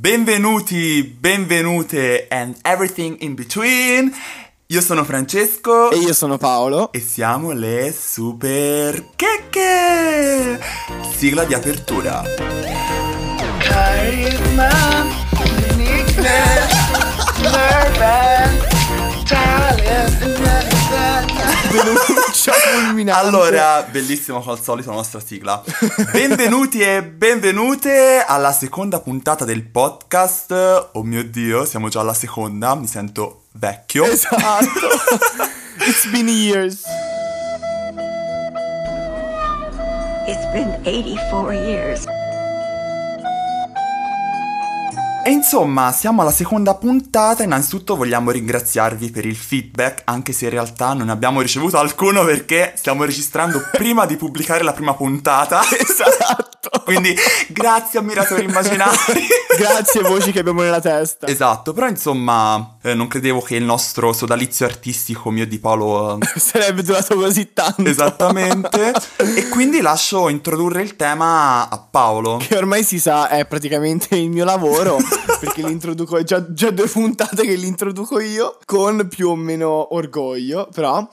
Benvenuti, benvenute and everything in between. Io sono Francesco E io sono Paolo. e siamo le super checche. Sigla di apertura. Charisma, uniqueness, nerve, talent, Denuncia fulminante. Allora, bellissimo come al solito la nostra sigla. Benvenuti e benvenute alla seconda puntata del podcast. Oh mio Dio, siamo già alla seconda, mi sento vecchio. Esatto. It's been years. It's been 84 years. E insomma, siamo alla seconda puntata. Innanzitutto vogliamo ringraziarvi per il feedback, anche se in realtà non abbiamo ricevuto alcuno perché stiamo registrando prima di pubblicare la prima puntata. Esatto. Quindi grazie ammiratori immaginari. Grazie voci che abbiamo nella testa. Esatto, però insomma, eh, non credevo che il nostro sodalizio artistico mio di Paolo eh, Sarebbe durato così tanto. Esattamente. e quindi lascio introdurre il tema a Paolo. Che ormai si sa è praticamente il mio lavoro. perché l'introduco già, già due puntate che l'introduco io. Con più o meno orgoglio. Però.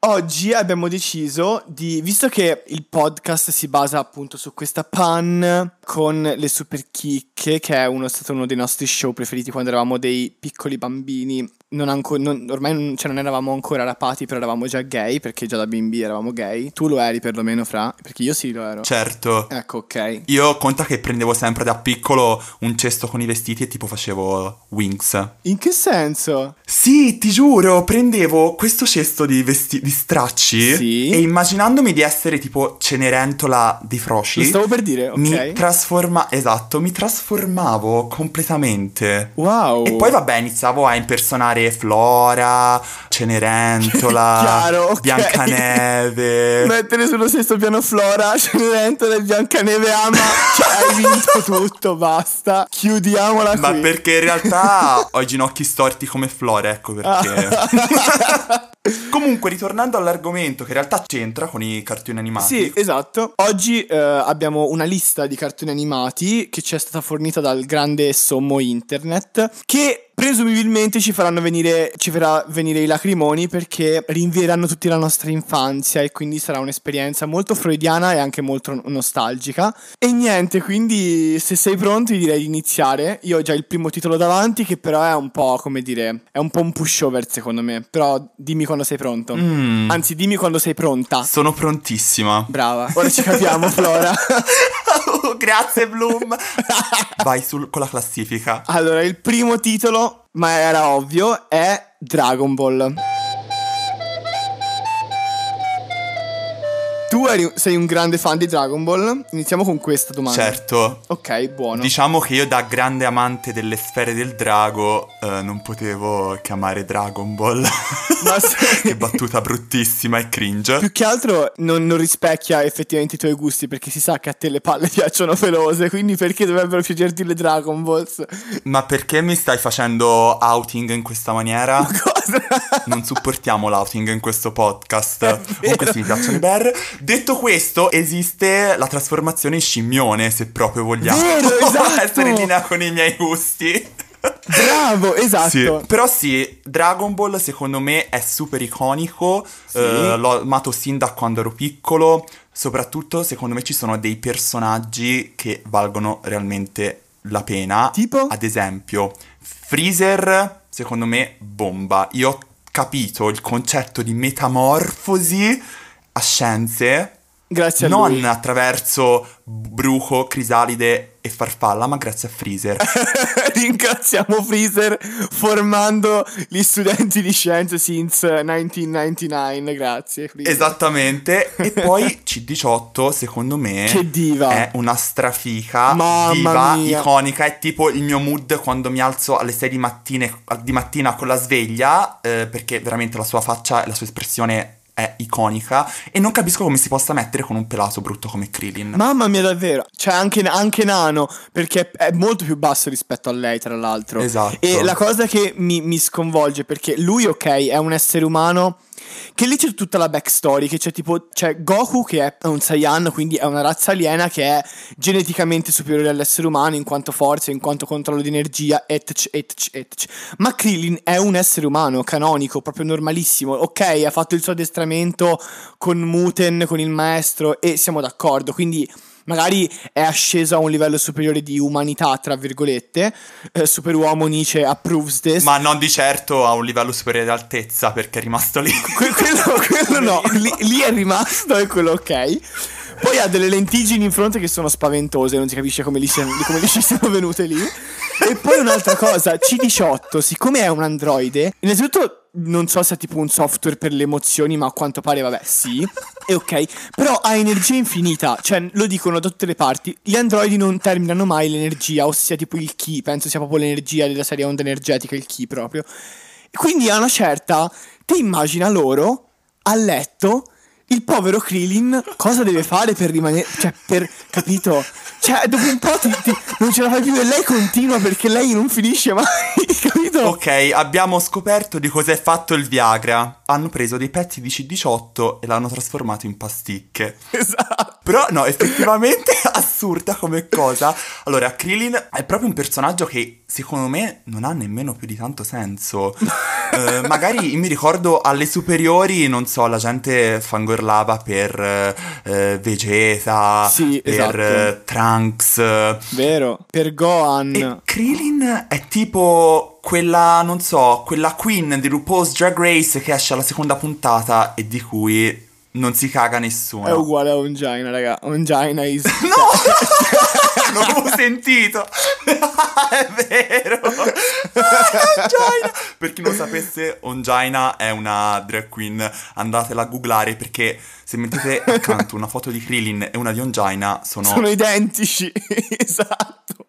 Oggi abbiamo deciso di, visto che il podcast si basa appunto su questa pan con le super chicche, che è uno, stato uno dei nostri show preferiti quando eravamo dei piccoli bambini, non anco- non- ormai non, cioè non eravamo ancora rapati, però eravamo già gay, perché già da bimbi eravamo gay. Tu lo eri perlomeno, Fra, perché io sì lo ero. Certo. Ecco, ok. Io conta che prendevo sempre da piccolo un cesto con i vestiti e tipo facevo wings. In che senso? Sì, ti giuro, prendevo questo cesto di, vesti- di stracci Sì. e immaginandomi di essere tipo Cenerentola di Froci, Lo stavo per dire, ok. mi trasforma esatto, mi trasformavo completamente. Wow. E poi vabbè, iniziavo a impersonare Flora, Cenerentola, Chiaro, ok. Biancaneve. Mettere sullo stesso piano Flora, Cenerentola e Biancaneve ama. Cioè, hai vinto tutto, basta. Chiudiamola Ma qui. perché in realtà ho i ginocchi storti come Flora, ecco perché. Comunque, ritornando all'argomento che in realtà c'entra con i cartoni animati. Sì, esatto. Oggi eh, abbiamo una lista di cartoni animati che ci è stata fornita dal grande sommo internet che presumibilmente ci faranno venire ci farà venire i lacrimoni perché rinvieranno tutti la nostra infanzia e quindi sarà un'esperienza molto freudiana e anche molto nostalgica. E niente, quindi se sei pronto direi di iniziare. Io ho già il primo titolo davanti che però è un po' come dire, è un po' un pushover secondo me, però dimmi quando sei pronto. Anzi, dimmi quando sei pronta. Sono prontissima. Brava, ora ci capiamo, Flora. Grazie, Bloom. Vai sul- con la classifica. Allora, il primo titolo, ma era ovvio, è Dragon Ball. Eri- sei un grande fan di Dragon Ball? Iniziamo con questa domanda. Certo. Ok, buono. Diciamo che io da grande amante delle sfere del drago eh, non potevo chiamare Dragon Ball. Ma se- che battuta bruttissima e cringe. Più che altro non, non rispecchia effettivamente i tuoi gusti perché si sa che a te le palle piacciono pelose, quindi perché dovrebbero piacerti le Dragon Balls? Ma perché mi stai facendo outing in questa maniera? Cosa? Non supportiamo l'outing in questo podcast. Comunque sì, mi piacciono i bear. Detto questo, esiste la trasformazione in scimmione, se proprio vogliamo Vero, esatto. essere in linea con i miei gusti. Bravo, esatto. Sì, però sì, Dragon Ball secondo me è super iconico, eh, l'ho amato sin da quando ero piccolo, soprattutto secondo me ci sono dei personaggi che valgono realmente la pena. Tipo? Ad esempio, Freezer, secondo me, bomba. Io ho capito il concetto di metamorfosi a scienze. Grazie a non lui. attraverso Bruco, Crisalide e Farfalla, ma grazie a Freezer. Ringraziamo Freezer formando gli studenti di scienze since 1999. Grazie, Freezer. Esattamente. E poi C18, secondo me, Che diva. è una strafica, Mamma diva, mia. iconica. È tipo il mio mood quando mi alzo alle 6 di, mattine- di mattina con la sveglia, eh, perché veramente la sua faccia e la sua espressione è iconica e non capisco come si possa mettere con un pelato brutto come Krillin. Mamma mia, davvero. Cioè, anche, anche Nano, perché è molto più basso rispetto a lei, tra l'altro. Esatto. E la cosa che mi, mi sconvolge, perché lui, ok, è un essere umano. Che lì c'è tutta la backstory, che c'è tipo, c'è Goku che è un Saiyan, quindi è una razza aliena che è geneticamente superiore all'essere umano in quanto forza, in quanto controllo di energia, etc, etc, etc. Ma Krillin è un essere umano canonico, proprio normalissimo. Ok, ha fatto il suo addestramento con Muten, con il maestro, e siamo d'accordo, quindi magari è asceso a un livello superiore di umanità, tra virgolette. Eh, superuomo Nietzsche approves this. Ma non di certo a un livello superiore di altezza perché è rimasto lì. Que- quello, quello no, lì, lì è rimasto e quello ok. Poi ha delle lentiggini in fronte che sono spaventose, non si capisce come, gli siano, come ci siano venute lì. E poi un'altra cosa, C18, siccome è un androide, innanzitutto non so se è tipo un software per le emozioni, ma a quanto pare, vabbè, sì. E ok, però ha energia infinita, cioè lo dicono da tutte le parti. Gli androidi non terminano mai l'energia, ossia tipo il chi, penso sia proprio l'energia della serie onda energetica, il chi proprio. Quindi a una certa, te immagina loro a letto il povero Krillin cosa deve fare per rimanere. Cioè, per. capito? Cioè, dopo un po' ti, ti- non ce la fai più e lei continua perché lei non finisce mai. capito? Ok, abbiamo scoperto di cosa è fatto il Viagra. Hanno preso dei pezzi di C18 e l'hanno trasformato in pasticche. Esatto. Però no, effettivamente assurda come cosa. Allora, Krillin è proprio un personaggio che secondo me non ha nemmeno più di tanto senso. Eh, magari mi ricordo alle superiori, non so, la gente fangorlava per eh, Vegeta, Sì, per esatto. eh, Trunks. Vero. Per Gohan. E Krillin è tipo quella, non so, quella queen di RuPaul's Drag Race che esce alla seconda puntata e di cui non si caga nessuno. È uguale a un Jaina, raga. Un Jaina is. No! non l'avevo sentito! è vero! Ongina! Per chi non sapesse, Ongina è una drag queen. Andatela a googlare perché se mettete accanto una foto di Krillin e una di Ongina sono... Sono identici. esatto.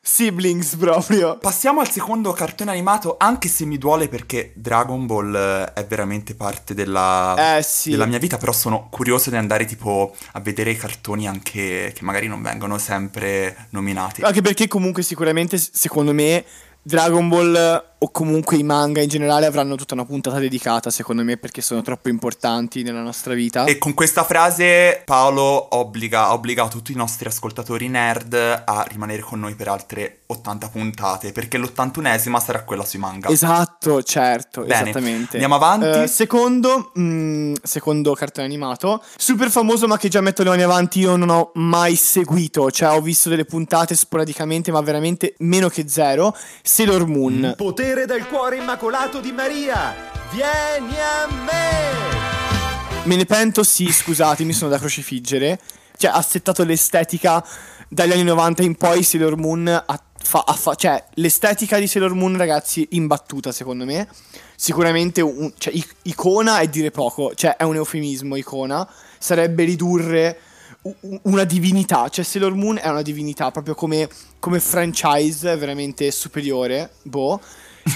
Siblings proprio. Passiamo al secondo cartone animato, anche se mi duole perché Dragon Ball eh, è veramente parte della, Eh, sì. della mia vita, però sono curioso di andare tipo a vedere i cartoni anche che magari non vengono sempre nominati. Anche perché comunque sicuramente, secondo me, Dragon Ball o comunque i manga in generale avranno tutta una puntata dedicata, secondo me, perché sono troppo importanti nella nostra vita. E con questa frase Paolo obbliga, ha obbligato tutti i nostri ascoltatori nerd a rimanere con noi per altre 80 puntate, perché l'81esima sarà quella sui manga. Esatto, certo, Bene, esattamente. andiamo avanti. Eh, secondo, mm, secondo cartone animato, super famoso ma che già metto le mani avanti, io non ho mai seguito, cioè ho visto delle puntate sporadicamente ma veramente meno che zero, Sailor Moon. Potere del cuore immacolato di Maria, vieni a me! Me ne pento, sì, scusatemi, sono da crocifiggere. Cioè, ha settato l'estetica dagli anni 90 in poi Sailor Moon ha fa- fa- cioè, l'estetica di Sailor Moon, ragazzi, imbattuta, secondo me. Sicuramente, un- cioè, icona è dire poco, cioè, è un eufemismo, icona. Sarebbe ridurre una divinità, cioè Sailor Moon è una divinità, proprio come, come franchise, veramente superiore, boh.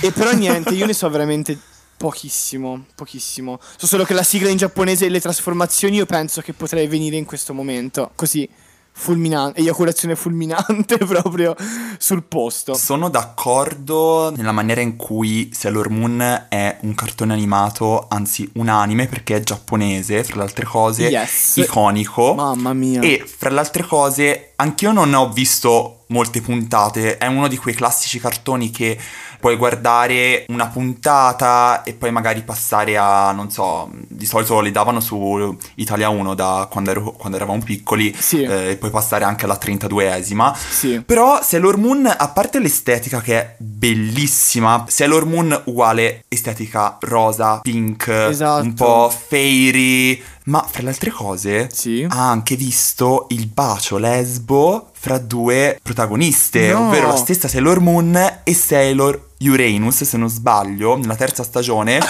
E però niente, io ne so veramente pochissimo, pochissimo. So solo che la sigla in giapponese e le trasformazioni io penso che potrei venire in questo momento, così fulminante, eiaculazione fulminante proprio sul posto. Sono d'accordo nella maniera in cui Sailor Moon è un cartone animato, anzi un anime perché è giapponese, fra le altre cose, Yes. iconico. Mamma mia. E fra le altre cose, anch'io non ho visto molte puntate. È uno di quei classici cartoni che puoi guardare una puntata e poi magari passare a, non so, di solito li davano su Italia 1 da quando, ero- quando eravamo piccoli Sì. eh, e poi passare anche alla 32esima. Sì. Però Sailor Moon, a parte l'estetica che è bellissima, Sailor Moon uguale estetica rosa, pink, Esatto. un po' fairy, ma fra le altre cose Sì. ha anche visto il bacio lesbo fra due protagoniste, No. ovvero la stessa Sailor Moon e Sailor Uranus, se non sbaglio, nella terza stagione.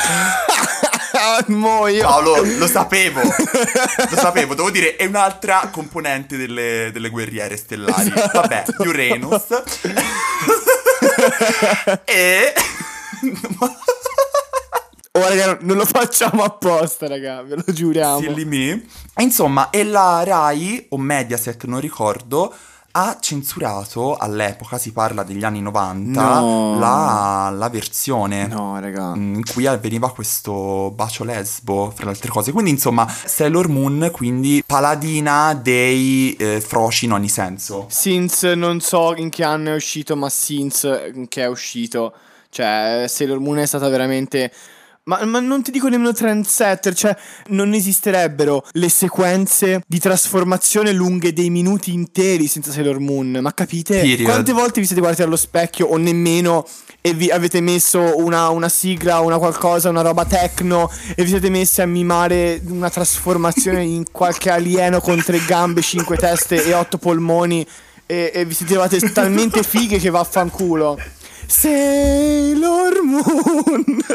Muoio. Paolo, lo sapevo, lo sapevo, devo dire, è un'altra componente delle, delle guerriere stellari. Esatto. Vabbè, Uranus. e... Oh, raga, non lo facciamo apposta, raga, ve lo giuriamo. Silly me. Insomma, e la Rai, o Mediaset, non ricordo, ha censurato all'epoca, si parla degli anni 90, No. la, la versione No, in cui avveniva questo bacio lesbo, fra le altre cose. Quindi, insomma, Sailor Moon, quindi paladina dei eh, froci in ogni senso. Since non so in che anno è uscito, ma since in che è uscito. Cioè, Sailor Moon è stata veramente. Ma, ma non ti dico nemmeno trendsetter, cioè non esisterebbero le sequenze di trasformazione lunghe dei minuti interi senza Sailor Moon, ma capite? Period. Quante volte vi siete guardati allo specchio o nemmeno e vi avete messo una, una sigla, una qualcosa, una roba techno e vi siete messi a mimare una trasformazione in qualche alieno con tre gambe, cinque teste e otto polmoni e, e vi siete talmente fighe che vaffanculo. Sailor Moon.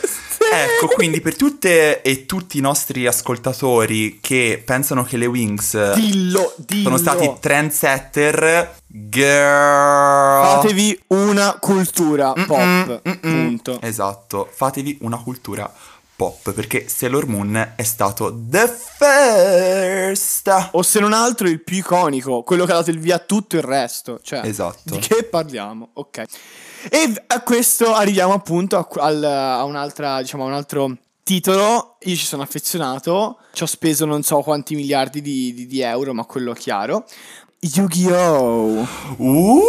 Ecco, quindi per tutte e tutti i nostri ascoltatori che pensano che le Wings Dillo, dillo. sono stati trendsetter, girl. Fatevi una cultura pop. Punto. Esatto, fatevi una cultura pop perché Sailor Moon è stato the first. O se non altro il più iconico, quello che ha dato il via a tutto il resto. Cioè, Esatto. Di che parliamo? Ok. E a questo arriviamo appunto a, al- a un'altra, diciamo, a un altro titolo. Io ci sono affezionato. Ci ho speso non so quanti miliardi di, di- di euro, ma quello è chiaro. Yu-Gi-Oh! Uh,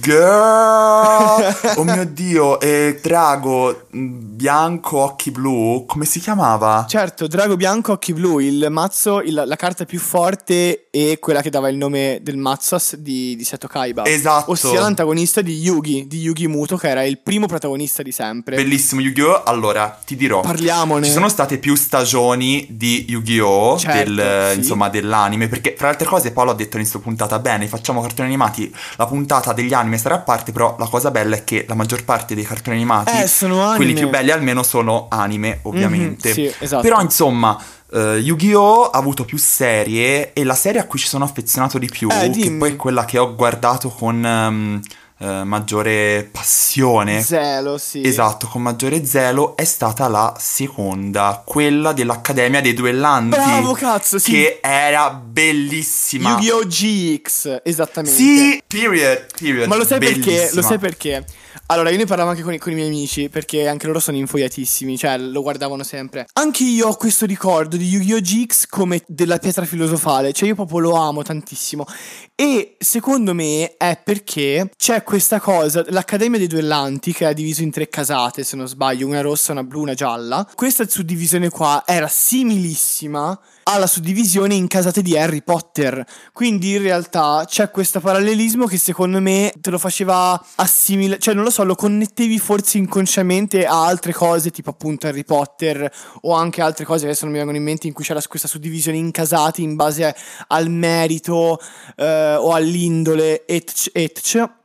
girl. oh mio dio, e drago mh, bianco occhi blu, come si chiamava? Certo, Drago Bianco, Occhi Blu, il mazzo, il- la carta più forte e quella che dava il nome del mazzo a s- di, di Seto Kaiba. Esatto. Ossia l'antagonista di Yugi, di Yugi Muto, che era il primo protagonista di sempre. Bellissimo Yu-Gi-Oh! Allora, ti dirò. Parliamone. Ci sono state più stagioni di Yu-Gi-Oh! Certo, del, sì. insomma, dell'anime. Perché, fra le altre cose, Paolo ha detto all'inizio puntata: bene, facciamo cartoni animati. La puntata degli anime sarà a parte. Però la cosa bella è che la maggior parte dei cartoni animati, Eh, sono anime. quelli più belli almeno, sono anime, ovviamente. Mhm, sì, esatto. Però, insomma. Eh, Yu-Gi-Oh! ha avuto più serie e la serie a cui ci sono affezionato di più, Eh, che poi è quella che ho guardato con ehm, eh, maggiore passione, Zelo, sì. Esatto, con maggiore zelo è stata la seconda, quella dell'Accademia dei Duellanti. Bravo, cazzo, sì. Che era bellissima. Yu-Gi-Oh! GX, esattamente. Sì, period, period. Ma lo sai perché? Lo bellissima. sai perché? Allora, io ne parlavo anche con i, con i miei amici, perché anche loro sono infoiatissimi, cioè lo guardavano sempre. Anche io ho questo ricordo di Yu-Gi-Oh! GX come della pietra filosofale, cioè io proprio lo amo tantissimo. E secondo me è perché c'è questa cosa, l'Accademia dei Duellanti, che è diviso in tre casate, se non sbaglio, una rossa, una blu, una gialla. Questa suddivisione qua era similissima alla suddivisione in casate di Harry Potter. Quindi in realtà c'è questo parallelismo che secondo me te lo faceva assimilare, cioè non lo so, lo connettevi forse inconsciamente a altre cose, tipo appunto Harry Potter o anche altre cose che adesso non mi vengono in mente in cui c'era questa suddivisione in casati in base al merito eh, o all'indole, etc. etc.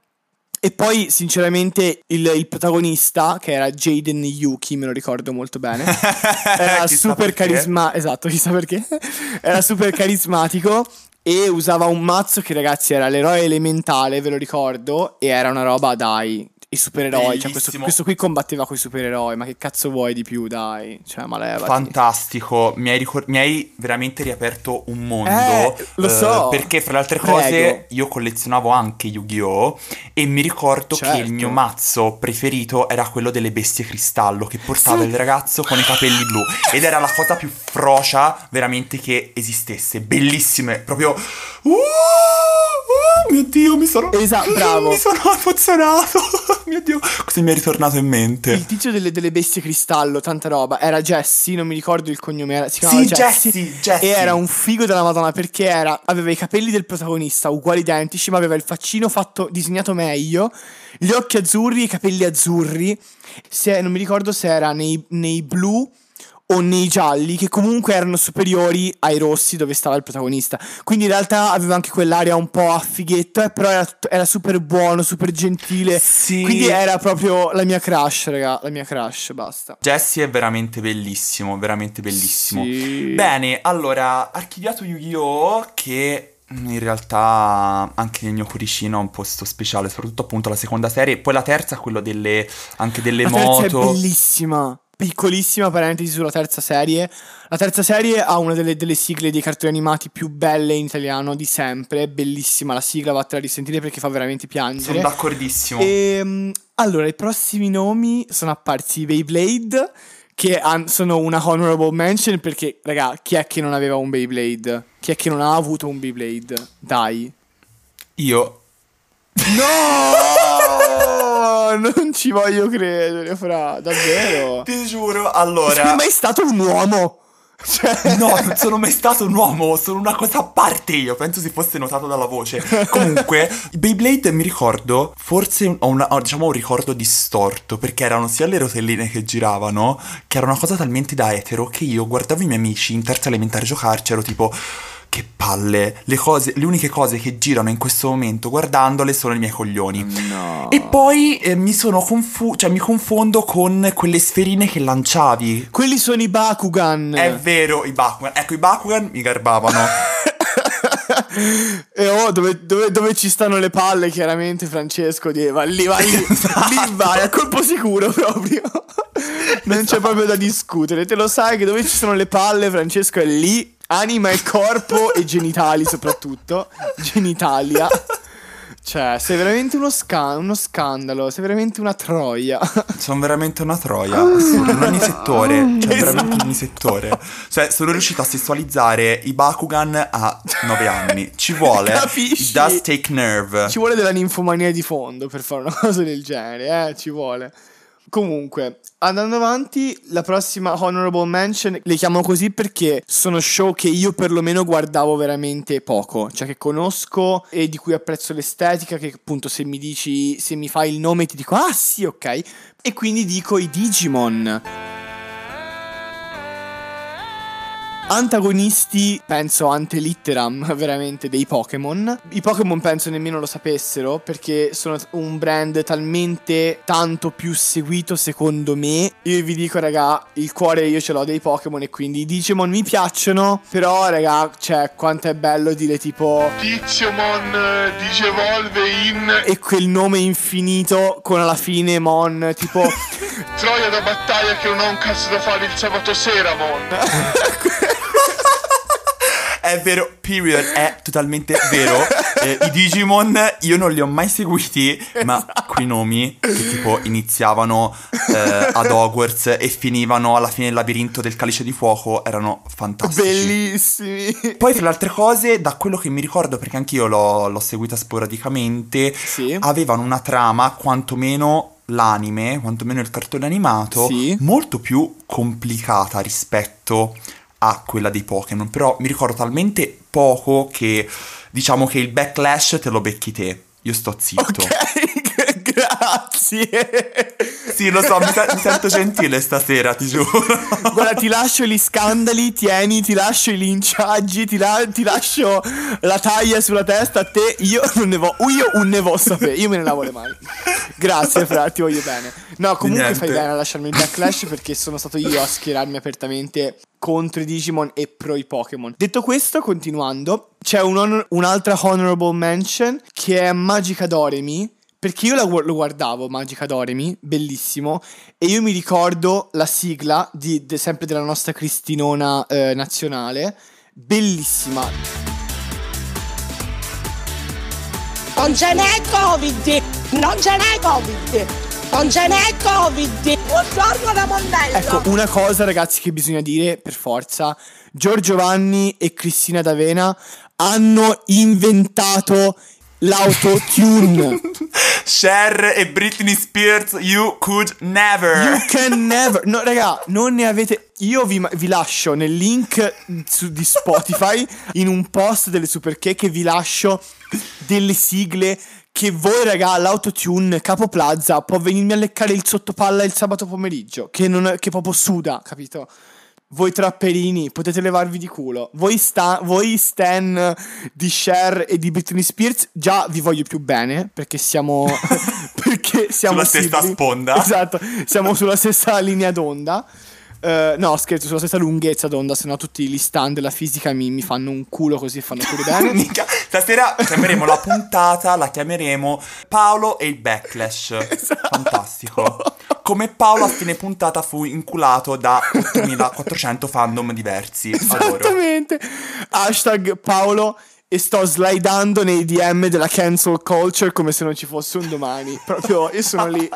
E poi, sinceramente, il, il protagonista, che era Jaden Yuki, me lo ricordo molto bene, era super carismatico. Esatto, chissà perché. era super carismatico. E usava un mazzo che, ragazzi, era l'eroe elementale, ve lo ricordo. E era una roba, dai. I supereroi. Cioè, questo, questo qui combatteva con i supereroi. Ma che cazzo vuoi di più, dai? Cioè, ma levati. Fantastico, mi hai, ricor- mi hai veramente riaperto un mondo. Eh, lo so. perché, fra le altre Prego. cose, io collezionavo anche Yu-Gi-Oh! E mi ricordo che il Certo. mio mazzo preferito era quello delle bestie cristallo che portava il ragazzo con i capelli blu. Ed era la cosa più frocia veramente che esistesse. Bellissime, proprio. Uh, uh, mio dio, mi sono. Esatto, bravo. Mi sono emozionato. mio dio, cosa mi è ritornato in mente? Il tizio delle, delle bestie cristallo, tanta roba. Era Jesse, non mi ricordo il cognome. Era, si chiamava Sì, Jesse. Jesse, Jesse. E era un figo della Madonna perché era, aveva i capelli del protagonista uguali identici, ma aveva il faccino fatto, disegnato meglio, gli occhi azzurri, i capelli azzurri. Se, non mi ricordo se era nei, nei blu o nei gialli, che comunque erano superiori ai rossi dove stava il protagonista. Quindi in realtà aveva anche quell'aria un po' a fighetto, eh, però era, era super buono, super gentile. Sì. Quindi era proprio la mia crush, raga, la mia crush, basta. Jesse è veramente bellissimo, veramente bellissimo. Sì. Bene, allora, archiviato Yu-Gi-Oh! che in realtà anche nel mio cuoricino ha un posto speciale, soprattutto appunto la seconda serie, poi la terza, quello delle anche delle La terza moto. è bellissima. Piccolissima parentesi sulla terza serie. La terza serie ha una delle, delle sigle dei cartoni animati più belle in italiano di sempre. Bellissima la sigla, vattela a risentire perché fa veramente piangere. Sono d'accordissimo. Ehm, allora, i prossimi nomi sono apparsi Beyblade, che han- sono una honorable mention perché, raga, chi è che non aveva un Beyblade? Chi è che non ha avuto un Beyblade? Dai. Io No! non ci voglio credere, fra, davvero. ti giuro, Non sei allora... mai stato un uomo. Cioè, No, non sono mai stato un uomo, sono una cosa a parte io, penso si fosse notato dalla voce. Comunque, Beyblade mi ricordo, forse ho, una- ho, diciamo un ricordo distorto, perché erano sia le rotelline che giravano, che era una cosa talmente da etero che io guardavo i miei amici in terza elementare giocarci, ero tipo... Che palle, le, cose, le uniche cose che girano in questo momento guardandole sono i miei coglioni. No. E poi eh, mi sono confu- cioè mi confondo con quelle sferine che lanciavi. Quelli sono i Bakugan. È vero, i Bakugan. Ecco, i Bakugan mi garbavano. E oh, dove, dove- dove ci stanno le palle, chiaramente, Francesco, di, va lì, vai lì, lì vai, a colpo sicuro proprio. Non c'è proprio da discutere. Te lo sai che dove ci sono le palle, Francesco è lì. Anima e corpo e genitali soprattutto. Genitalia. Cioè, sei veramente uno, sca- uno scandalo, sei veramente una troia. Sono veramente una troia. Assurdo, in ogni settore. Cioè, veramente in ogni settore. Cioè, sono riuscito a sessualizzare i Bakugan a 9 anni. Ci vuole. Capisci? Does take nerve. Ci vuole della ninfomania di fondo per fare una cosa del genere, eh, ci vuole. Comunque, andando avanti, la prossima honorable mention le chiamo così perché sono show che io perlomeno guardavo veramente poco, cioè che conosco e di cui apprezzo l'estetica, che appunto se mi dici, se mi fai il nome ti dico ah sì ok, e quindi dico i Digimon. Antagonisti, penso ante litteram, veramente, dei Pokémon. I Pokémon penso nemmeno lo sapessero perché sono un brand talmente tanto più seguito secondo me. Io vi dico, raga, il cuore io ce l'ho dei Pokémon e quindi i Digimon mi piacciono. Però, raga, cioè, quanto è bello dire tipo... Tiziomon eh, digevolve in E quel nome infinito con alla fine Mon, tipo... Troia da battaglia che non ho un cazzo da fare il sabato sera, Mon. È vero, period, è totalmente vero. Eh, I Digimon io non li ho mai seguiti, ma quei nomi che tipo iniziavano eh, ad Hogwarts e finivano alla fine del labirinto del calice di fuoco erano fantastici. Bellissimi. Poi, tra le altre cose, da quello che mi ricordo, perché anch'io l'ho, l'ho seguita sporadicamente, Sì. avevano una trama, quantomeno l'anime, quantomeno il cartone animato, Sì. molto più complicata rispetto a quella dei Pokémon. Però mi ricordo talmente poco che diciamo che il backlash te lo becchi te. Io sto zitto. Ok, grazie. Sì, lo so, mi, se- mi sento gentile stasera, ti giuro. Guarda, ti lascio gli scandali, tieni, ti lascio i linciaggi, ti, la- ti lascio la taglia sulla testa a te. Io non ne vo- io un ne vo sapere, io me ne lavo le mani. Grazie, Fra, ti voglio bene. No, comunque fai bene a lasciarmi il backlash perché sono stato io a schierarmi apertamente contro i Digimon e pro i Pokémon. Detto questo, continuando, c'è un honor- un'altra honorable mention che è Magica Doremi. Perché io la gu- lo guardavo, Magica Doremi, bellissimo, e io mi ricordo la sigla di, de- sempre della nostra Cristinona eh, nazionale, bellissima. Non ce n'è Covid! Non ce n'è Covid! Non ce n'è Covid! Buongiorno da Mondello! Ecco, una cosa ragazzi che bisogna dire per forza, Giorgio Vanni e Cristina D'Avena hanno inventato l'autotune. Cher e Britney Spears, you could never. You can never. No, raga, non ne avete. Io vi, vi lascio nel link su- di Spotify in un post delle super che vi lascio delle sigle che voi, raga, l'autotune Capo Plaza può venirmi a leccare il sottopalla il sabato pomeriggio. Che, non, che proprio suda, capito? Voi trapperini potete levarvi di culo. Voi, sta, voi Stan di Cher e di Britney Spears già vi voglio più bene perché siamo perché siamo Sulla stessa sibling. sponda. Esatto, siamo sulla stessa linea d'onda. Eh, no, scherzo, sulla stessa lunghezza d'onda, se no tutti gli stand della fisica mi, mi fanno un culo così fanno pure bene. Mica- Stasera chiameremo la puntata, la chiameremo Paolo e il backlash. Esatto. Fantastico. come Paolo a fine puntata fu inculato da 8400 fandom diversi. Adoro. Esattamente. Hashtag Paolo e sto slidando nei DM della cancel culture come se non ci fosse un domani. Proprio io sono lì.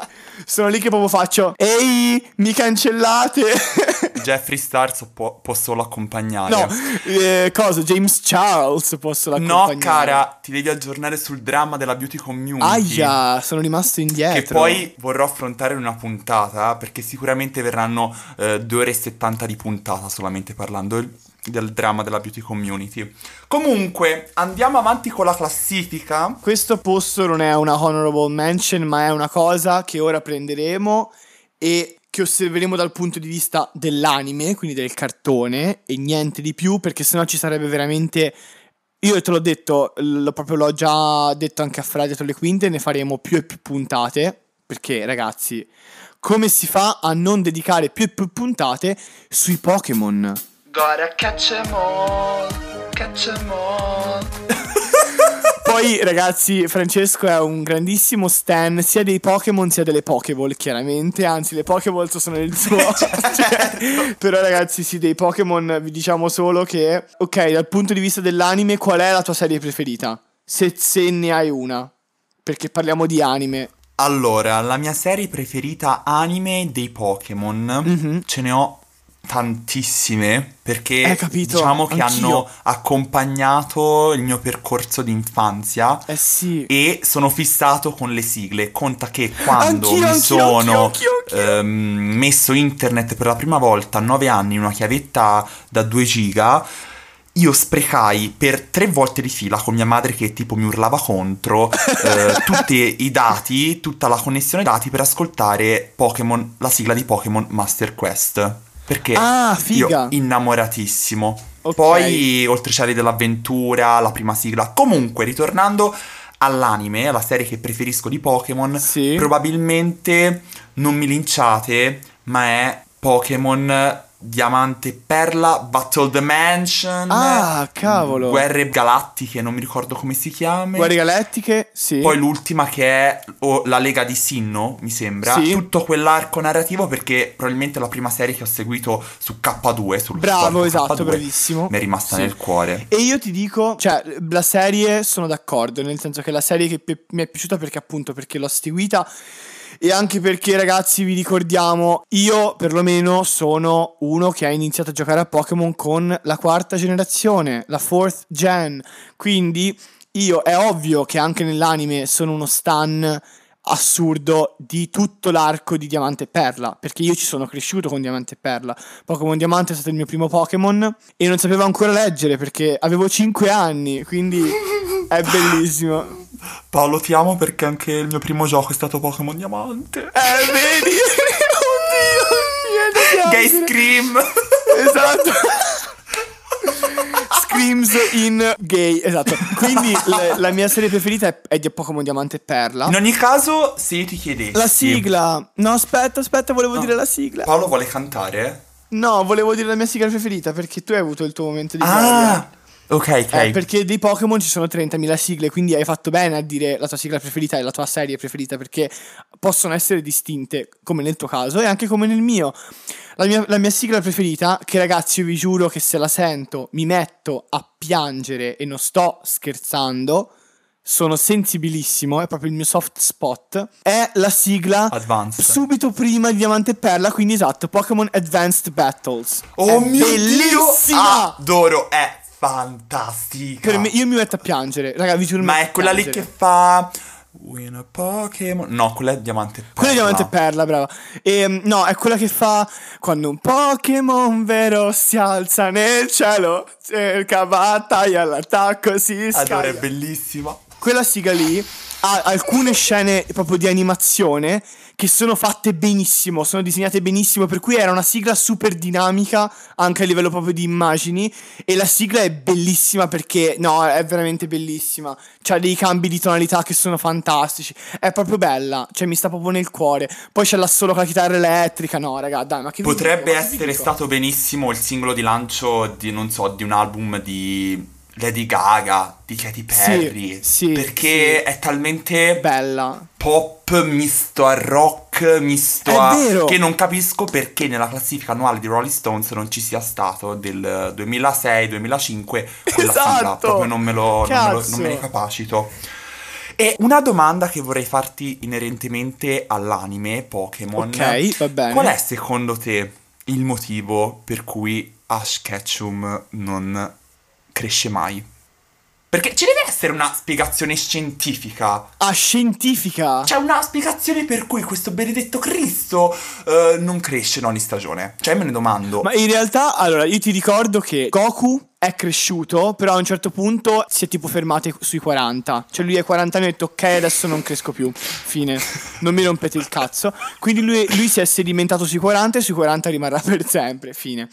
Sono lì che proprio faccio Ehi, mi cancellate. Jeffree Stars può, può solo accompagnare. no, eh, cosa? James Charles posso No, l'accompagnare. cara, ti devi aggiornare sul dramma della beauty community. Aia, sono rimasto indietro. Che poi vorrò affrontare in una puntata, perché sicuramente verranno eh, 2 ore e 70 di puntata solamente parlando del dramma della beauty community. Comunque, andiamo avanti con la classifica. Questo posto non è una honorable mention, ma è una cosa che ora prenderemo e che osserveremo dal punto di vista dell'anime, quindi del cartone, e niente di più, perché sennò ci sarebbe veramente. Io te l'ho detto, l- proprio l'ho già detto anche a Fra dietro le quinte, ne faremo più e più puntate, perché ragazzi, come si fa a non dedicare più e più puntate sui Pokémon? Gotta catch 'em all, catch 'em all. Poi, ragazzi, Francesco è un grandissimo stan sia dei Pokémon sia delle Pokéball, chiaramente. Anzi, le Pokéball sono il suo. Cioè, però, ragazzi, sì, dei Pokémon vi diciamo solo che, ok, dal punto di vista dell'anime, qual è la tua serie preferita? Se, se ne hai una. Perché parliamo di anime. Allora, la mia serie preferita anime dei Pokémon, Mhm. ce ne ho tantissime perché Eh, capito, diciamo che anch'io. hanno accompagnato il mio percorso di infanzia Eh sì. e sono fissato con le sigle. Conta che quando Anch'io, mi anch'io, sono ehm, messo internet per la prima volta a 9 anni in una chiavetta da 2 giga, io sprecai per tre volte di fila con mia madre che tipo mi urlava contro eh, tutti i dati, tutta la connessione dati per ascoltare Pokémon, la sigla di Pokémon Master Quest. Perché Ah, figa. io innamoratissimo. Ok. Poi, oltre Cieli dell'avventura, la prima sigla. Comunque, ritornando all'anime, alla serie che preferisco di Pokémon, Sì. probabilmente non mi linciate, ma è Pokémon Diamante Perla Battle Dimension. Ah, cavolo. Guerre galattiche, non mi ricordo come si chiama. Guerre galattiche? Sì. Poi l'ultima che è oh, la Lega di Sinnoh, mi sembra. Sì. Tutto quell'arco narrativo perché probabilmente è la prima serie che ho seguito su K2, sul Bravo, esatto, K2, bravissimo. Mi è rimasta Sì. nel cuore. E io ti dico, cioè, la serie sono d'accordo, nel senso che la serie che pi- mi è piaciuta perché appunto perché l'ho seguita e anche perché ragazzi vi ricordiamo, io perlomeno sono uno che ha iniziato a giocare a Pokémon con la quarta generazione, la fourth gen, quindi io è ovvio che anche nell'anime sono uno stan assurdo di tutto l'arco di Diamante e Perla, perché io ci sono cresciuto con Diamante e Perla. Pokémon Diamante è stato il mio primo Pokémon e non sapevo ancora leggere perché avevo 5 anni, quindi è bellissimo. Paolo, ti amo perché anche il mio primo gioco è stato Pokémon Diamante. Eh, vedi? Oddio, mi viene da Gay. Scream! Esatto. Screams in gay, esatto. Quindi le- la mia serie preferita è, è di Pokémon Diamante e Perla. In ogni caso, se io ti chiedessi... La sigla. No, aspetta, aspetta, volevo No. dire la sigla. Paolo vuole cantare? No, volevo dire la mia sigla preferita perché tu hai avuto il tuo momento di gloria. Ok, ok. Eh, perché dei Pokémon ci sono 30.000 sigle, quindi hai fatto bene a dire la tua sigla preferita e la tua serie preferita, perché possono essere distinte, come nel tuo caso e anche come nel mio. La mia, la mia sigla preferita, che ragazzi io vi giuro che se la sento mi metto a piangere e non sto scherzando, sono sensibilissimo, è proprio il mio soft spot, è la sigla Advanced. subito prima di Diamante e Perla, quindi esatto, Pokémon Advanced Battles. Oh È mio bellissima! Dio! Adoro, è fantastica. Me, io mi metto a piangere, raga, vi giuro. Ma è quella lì che fa... Win a Pokémon... No, quella è Diamante Perla. Quella è Diamante Perla, brava. E, no, è quella che fa quando un Pokémon vero si alza nel cielo, cerca battaglia, l'attacco si Adoro, è scaglia. bellissima. Quella siga lì ha alcune scene proprio di animazione che sono fatte benissimo, sono disegnate benissimo, per cui era una sigla super dinamica anche a livello proprio di immagini e la sigla è bellissima perché no, è veramente bellissima. C'ha dei cambi di tonalità che sono fantastici. È proprio bella, cioè mi sta proprio nel cuore. Poi c'è l'assolo con la chitarra elettrica, no, raga, dai, ma che Potrebbe dico, essere stato benissimo il singolo di lancio di, non so, di un album di Lady Gaga, di Katy Perry. sì, perché sì. è talmente bella. pop misto a rock misto È a... vero. che non capisco perché nella classifica annuale di Rolling Stones non ci sia stato del 2006-2005 quella sigla, Esatto. proprio non me lo, non me lo- non me ne capacito. E una domanda che vorrei farti inerentemente all'anime Pokémon. Ok, va bene. Qual è secondo te il motivo per cui Ash Ketchum non cresce mai? Perché ci deve essere una spiegazione scientifica. Ah, scientifica. C'è una spiegazione per cui questo benedetto Cristo eh, non cresce in ogni stagione. Cioè, me ne domando. Ma in realtà, allora, io ti ricordo che Goku è cresciuto, però a un certo punto si è tipo fermato sui 40. Cioè lui ai 40 anni ha detto ok, adesso non cresco più. Fine. Non mi rompete il cazzo. Quindi lui, lui si è sedimentato sui 40 e sui 40 rimarrà per sempre. Fine.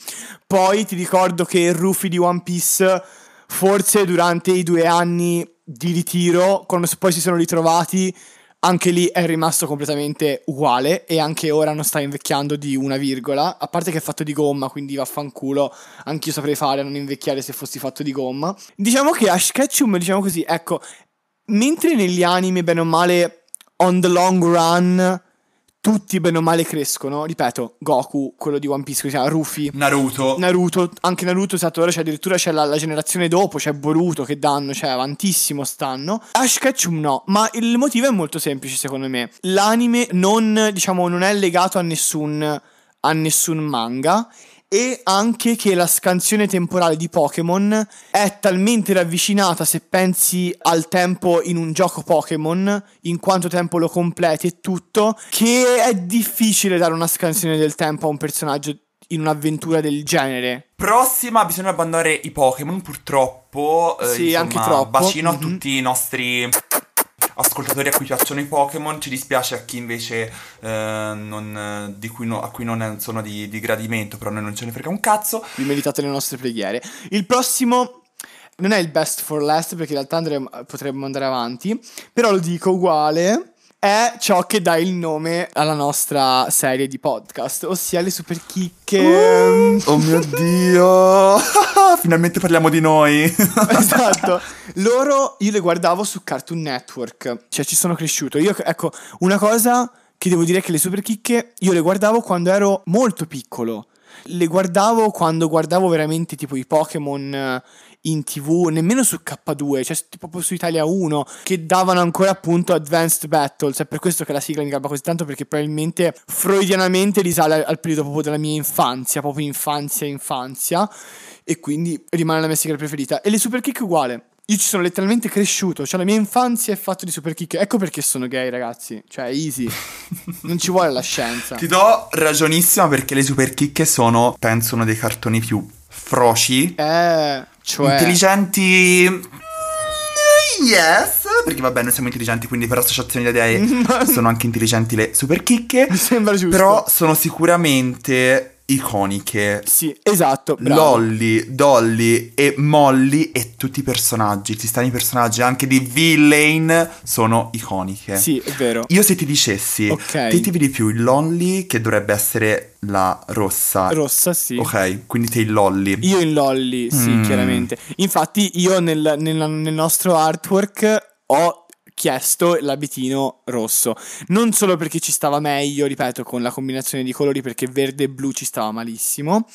Poi ti ricordo che il Ruffy di One Piece, forse durante i due anni di ritiro, quando poi si sono ritrovati, anche lì è rimasto completamente uguale e anche ora non sta invecchiando di una virgola, a parte che è fatto di gomma, quindi vaffanculo, anch'io saprei fare a non invecchiare se fossi fatto di gomma. Diciamo che Ash Ketchum, diciamo così, ecco, mentre negli anime bene o male on the long run tutti bene o male crescono, ripeto, Goku, quello di One Piece, che si chiama Ruffy, Naruto. Naruto, anche Naruto, esatto, ora c'è addirittura c'è la, la generazione dopo, c'è Boruto che danno, cioè avantissimo stanno. Ash Ketchum no, ma il motivo è molto semplice secondo me. L'anime non, diciamo, non è legato a nessun, a nessun manga e anche che la scansione temporale di Pokémon è talmente ravvicinata se pensi al tempo in un gioco Pokémon, in quanto tempo lo completi e tutto, che è difficile dare una scansione del tempo a un personaggio in un'avventura del genere. Prossima, bisogna abbandonare i Pokémon, purtroppo. eh, Sì, insomma, anche troppo. Bacino a Mhm. tutti i nostri ascoltatori a cui piacciono i Pokémon. Ci dispiace a chi invece eh, non, cui no- a cui non sono di, di gradimento, però noi non ce ne frega un cazzo. Vi meritate le nostre preghiere. Il prossimo non è il best for last perché in realtà andremo- potremmo andare avanti, però lo dico uguale. È ciò che dà il nome alla nostra serie di podcast, ossia le super chicche. Oh mio dio! Finalmente parliamo di noi. esatto. Loro io le guardavo su Cartoon Network, cioè ci sono cresciuto. Io, ecco, una cosa che devo dire è che le super chicche io le guardavo quando ero molto piccolo. Le guardavo quando guardavo veramente tipo i Pokémon in tv, nemmeno su K2, cioè proprio su Italia 1, che davano ancora appunto Advanced Battles. È per questo che la sigla mi garba così tanto, perché probabilmente freudianamente risale al, periodo proprio della mia infanzia, proprio infanzia, infanzia. E quindi rimane la mia sigla preferita. E le super kick uguale. Io ci sono letteralmente cresciuto, cioè la mia infanzia è fatta di super kick. Ecco perché sono gay, ragazzi. Cioè, easy. non ci vuole la scienza. Ti do ragionissima perché le super chicche sono, penso, uno dei cartoni più froci, Eh, cioè... intelligenti. mm, Yes, perché vabbè, noi siamo intelligenti, quindi per associazione di idee sono anche intelligenti le super chicche. Mi sembra giusto. Però sono sicuramente iconiche. Sì, esatto. bravo. Lolly, Dolly e Molly e tutti i personaggi, ci stanno i personaggi anche di Villain sono iconiche. Sì, è vero. Io se ti dicessi, Ok. te ti vedi più il Lolly che dovrebbe essere la rossa. Rossa, sì. Ok, quindi te il Lolly. Io in Lolly, sì, Mm. chiaramente. Infatti, io nel, nel- nel nostro artwork ho chiesto l'abitino rosso. Non solo perché ci stava meglio, ripeto, con la combinazione di colori, perché verde e blu ci stava malissimo.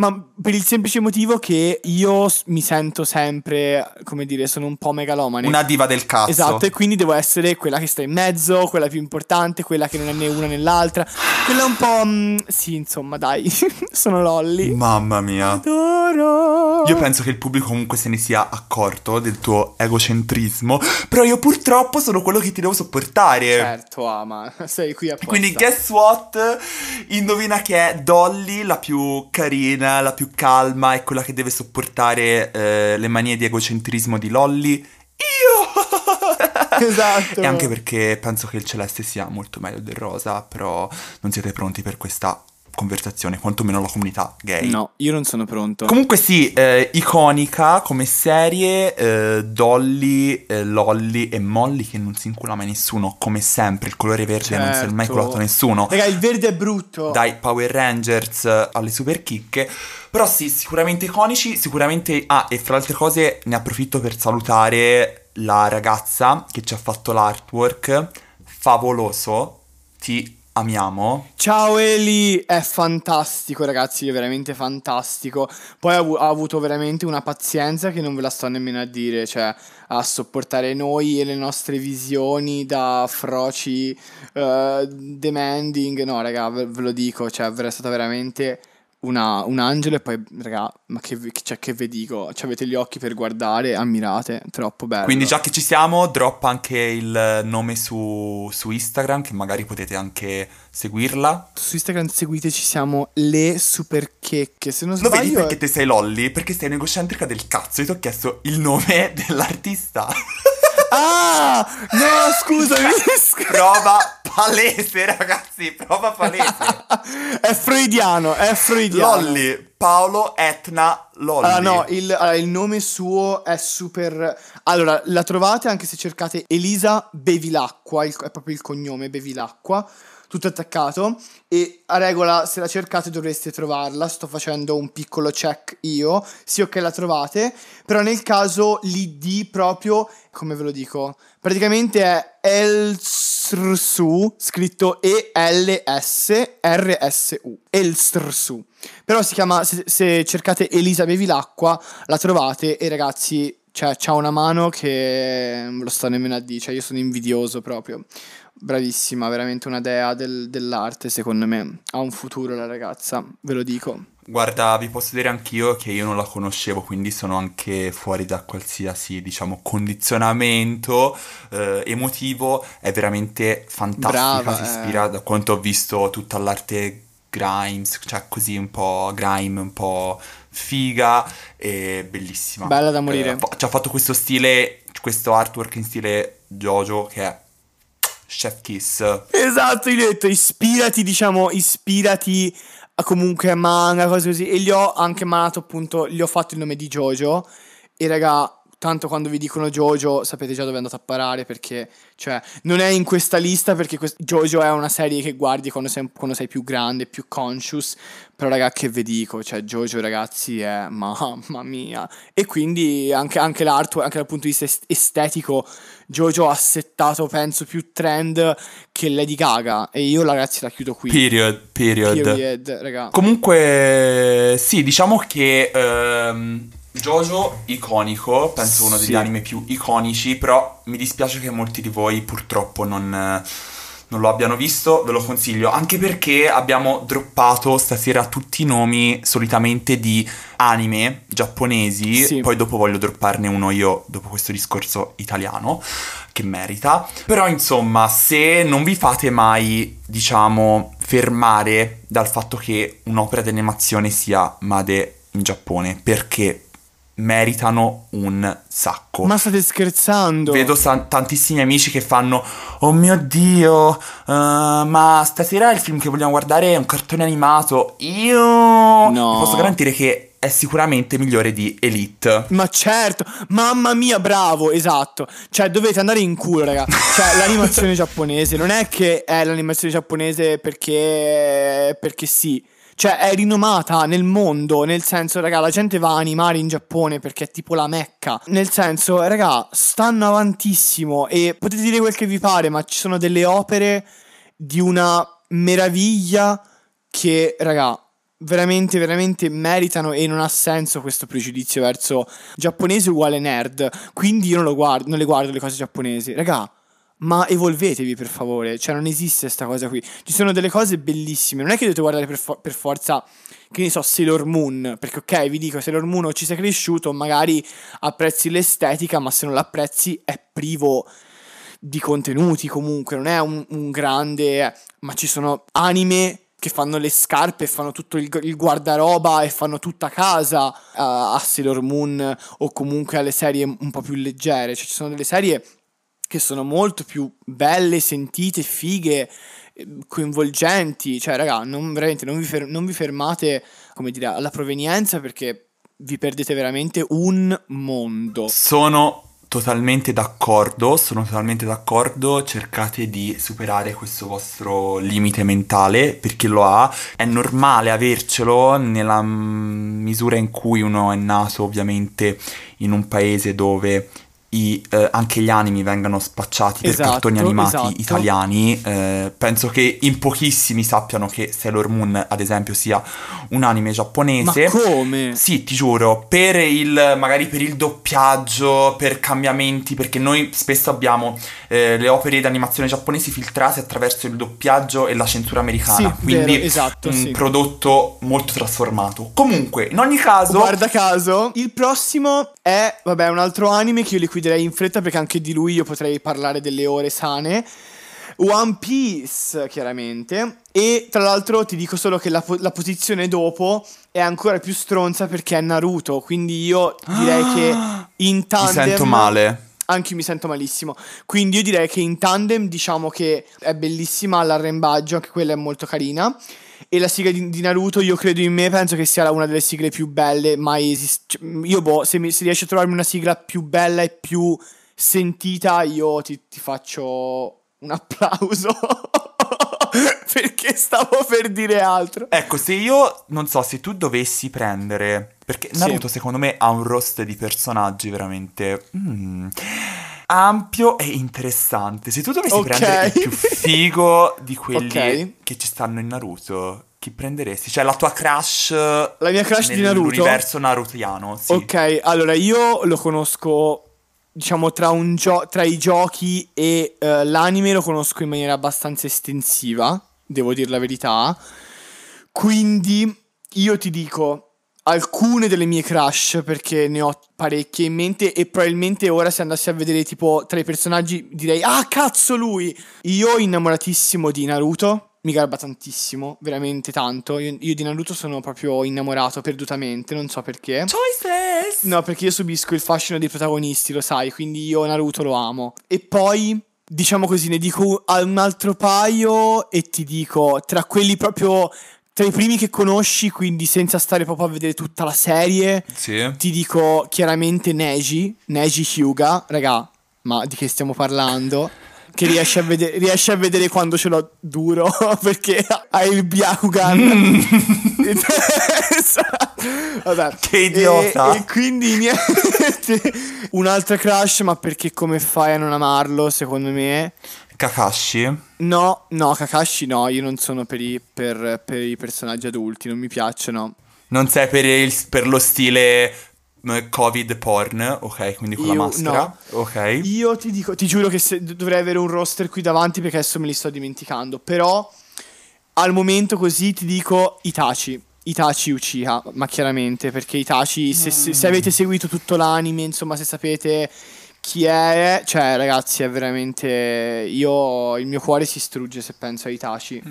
Ma per il semplice motivo che io mi sento sempre, come dire, sono un po' megalomane. Una diva del cazzo. Esatto, e quindi devo essere quella che sta in mezzo, quella più importante, quella che non è né una né l'altra. Quella un po'. mm, sì, insomma, dai, sono Lolly. Mamma mia. Adoro. Io penso che il pubblico comunque se ne sia accorto del tuo egocentrismo, però io purtroppo sono quello che ti devo sopportare. Certo, ama, sei qui apposta. Quindi guess what? Indovina che è Dolly la più carina, la più calma e quella che deve sopportare eh, le manie di egocentrismo di Lolly? Io! Esatto. E anche perché penso che il celeste sia molto meglio del rosa, però non siete pronti per questa conversazione, quantomeno la comunità gay. No, io non sono pronto. Comunque sì, eh, iconica come serie, eh, Dolly, eh, Lolly e Molly che non si incula mai nessuno, come sempre, il colore verde non si è mai Certo. culato nessuno. Raga, il verde è brutto. Dai Power Rangers eh, alle super chicche. Però sì, sicuramente iconici, sicuramente... Ah, e fra le altre cose ne approfitto per salutare la ragazza che ci ha fatto l'artwork, favoloso. ti amiamo. Ciao Eli, è fantastico ragazzi, è veramente fantastico. Poi ha, avu- ha avuto veramente una pazienza che non ve la sto nemmeno a dire, cioè a sopportare noi e le nostre visioni da froci eh, demanding. No raga, ve, ve lo dico, cioè è stata veramente una, un angelo e poi raga, ma che, cioè, che vi dico, cioè, avete gli occhi per guardare, ammirate, troppo bello. Quindi già che ci siamo, droppa anche il nome su, su Instagram, che magari potete anche seguirla. Su Instagram seguiteci, siamo le superchecche, se non Lo sbaglio... vedi è- perché te sei Lolly? Perché sei un'egocentrica del cazzo. Io ti ho chiesto il nome dell'artista. Ah! No, scusami. prova palese, ragazzi. Prova palese. è freudiano, è freudiano. Lolly. Paolo Etna Lolly. Allora, no, il, allora, il nome suo è super. Allora, la trovate anche se cercate Elisa Bevilacqua, il- è proprio il cognome Bevilacqua, tutto attaccato. E a regola, se la cercate, dovreste trovarla. Sto facendo un piccolo check io. Sì, ok, la trovate. Però nel caso l'ID proprio, come ve lo dico? Praticamente è Elstrsu, scritto E-L-S-R-S-U. Elstrsu. Però si chiama, se, se cercate Elisa Bevilacqua, la trovate e ragazzi, cioè, c'ha una mano che non lo sto nemmeno a dire, cioè io sono invidioso proprio. Bravissima, veramente una dea del- dell'arte, secondo me. Ha un futuro la ragazza, ve lo dico. Guarda, vi posso dire anch'io che io non la conoscevo, quindi sono anche fuori da qualsiasi, diciamo, condizionamento eh, emotivo. È veramente fantastica, Brava, si eh. ispira da quanto ho visto tutta l'arte Grimes, cioè così un po' grime, un po' figa e bellissima. Bella da morire. Eh, ci ha fatto questo stile, questo artwork in stile Jojo che è Chef Kiss. Esatto, io ho detto ispirati, diciamo, ispirati a comunque a manga, cose così. E gli ho anche manato appunto, gli ho fatto il nome di Jojo. E raga, tanto quando vi dicono Jojo sapete già dove è andato a parare perché, cioè, non è in questa lista perché quest- Jojo è una serie che guardi quando sei, quando sei più grande, più conscious. Però raga, che vi dico, cioè Jojo ragazzi è mamma mia. E quindi anche, anche l'artwork, anche dal punto di vista est- estetico, Jojo ha settato, penso, più trend che Lady Gaga. E io ragazzi la chiudo qui. Period, period. Period, raga. Comunque, sì, diciamo che ehm, Jojo iconico, penso uno degli Sì. anime più iconici, però mi dispiace che molti di voi purtroppo non, non lo abbiano visto, ve lo consiglio, anche perché abbiamo droppato stasera tutti i nomi solitamente di anime giapponesi, Sì. poi dopo voglio dropparne uno io dopo questo discorso italiano che merita. Però insomma, se non vi fate mai, diciamo, fermare dal fatto che un'opera di animazione sia made in Giappone, perché meritano un sacco. Ma state scherzando? Vedo san- tantissimi amici che fanno Oh mio dio, eh, ma stasera il film che vogliamo guardare è un cartone animato. Io No. Posso garantire che è sicuramente migliore di Elite. Ma certo, mamma mia, bravo, esatto. Cioè, dovete andare in culo, raga. Cioè, l'animazione giapponese non è che è l'animazione giapponese perché. perché sì. Cioè, è rinomata nel mondo, nel senso, raga, la gente va a animare in Giappone perché è tipo la mecca. Nel senso, raga, stanno avantissimo e potete dire quel che vi pare, ma ci sono delle opere di una meraviglia che, raga, veramente, veramente meritano e non ha senso questo pregiudizio verso giapponese uguale nerd. Quindi io non, lo guardo, non le guardo le cose giapponesi. Raga, ma evolvetevi per favore. Cioè, non esiste sta cosa qui. Ci sono delle cose bellissime. Non è che dovete guardare per, fo- per forza, che ne so, Sailor Moon. Perché, ok, vi dico, Sailor Moon ci sei cresciuto, magari apprezzi l'estetica, ma se non l'apprezzi è privo di contenuti comunque, non è un, un grande... ma ci sono anime che fanno le scarpe, fanno tutto il, il guardaroba e fanno tutta casa uh, a Sailor Moon o comunque alle serie un po' più leggere, cioè ci sono delle serie che sono molto più belle, sentite, fighe, eh, coinvolgenti, cioè raga, non, veramente non vi, fer- non vi fermate, come dire, alla provenienza perché vi perdete veramente un mondo. Sono totalmente d'accordo, sono totalmente d'accordo, cercate di superare questo vostro limite mentale perché lo ha, è normale avercelo nella mm, misura in cui uno è nato ovviamente in un paese dove i, eh, anche gli animi vengano spacciati per Esatto, cartoni animati esatto. italiani. eh, penso che in pochissimi sappiano che Sailor Moon, ad esempio, sia un anime Ma giapponese. come? Sì, ti giuro, per il magari per il doppiaggio, per cambiamenti, perché noi spesso abbiamo eh, le opere d'animazione giapponesi filtrate attraverso il doppiaggio e la censura americana, Sì, quindi vero, esatto, un sì. prodotto molto trasformato. Comunque, in ogni caso, Guarda caso, il prossimo è, vabbè, un altro anime che io liquiderei in fretta perché anche di lui io potrei parlare delle ore sane. One Piece, chiaramente. E tra l'altro ti dico solo che la, po- la posizione dopo è ancora più stronza perché è Naruto. Quindi io direi che in mi tandem. sento male. Anche io mi sento malissimo. Quindi io direi che in tandem diciamo che è bellissima l'arrembaggio, anche quella è molto carina. E la sigla di, di Naruto, io credo in me, penso che sia una delle sigle più belle mai esistite. Io, boh, se, mi, se riesci a trovarmi una sigla più bella e più sentita, io ti, ti faccio un applauso. Perché stavo per dire altro. Ecco, se io non so se tu dovessi prendere. Perché Sì. Naruto, secondo me, ha un roster di personaggi veramente. mm, ampio e interessante. Se tu dovessi Ok. prendere il più figo di quelli Ok. che ci stanno in Naruto, chi prenderesti? Cioè, la tua crush. La mia crush di Naruto? Nell'universo narutoiano, sì. Ok, allora io lo conosco, diciamo, tra, un gio- tra i giochi e eh, l'anime lo conosco in maniera abbastanza estensiva, devo dire la verità. Quindi io ti dico alcune delle mie crush, perché ne ho parecchie in mente e probabilmente ora se andassi a vedere tipo tra i personaggi direi, ah cazzo lui! Io innamoratissimo di Naruto. Mi garba tantissimo, veramente tanto. Io, io di Naruto sono proprio innamorato perdutamente, non so perché. Choices! No, perché io subisco il fascino dei protagonisti, lo sai, quindi io Naruto lo amo. E poi, diciamo così, ne dico un altro paio e ti dico, tra quelli proprio, tra i primi che conosci, quindi senza stare proprio a vedere tutta la serie, Sì. ti dico chiaramente Neji, Neji Hyuga, raga, ma di che stiamo parlando? Che riesci a, vedere, riesci a vedere quando ce l'ho duro perché hai il Byakugan testa. Vabbè. Che idiota. E, e quindi niente. Un'altra crush, ma perché come fai a non amarlo, secondo me? Kakashi. No, no, Kakashi no, io non sono per i, per- per i personaggi adulti, non mi piacciono. Non sei per, il- per lo stile mm, Covid porn, ok? Quindi con la Io- maschera. no. Ok. Io ti dico, ti giuro che se- dovrei avere un roster qui davanti perché adesso me li sto dimenticando. Però al momento così ti dico Itachi. Itachi Uchiha, ma chiaramente perché Itachi, se, se- se avete seguito tutto l'anime, insomma, se sapete chi è, cioè ragazzi, è veramente. Io il mio cuore si strugge se penso a Itachi.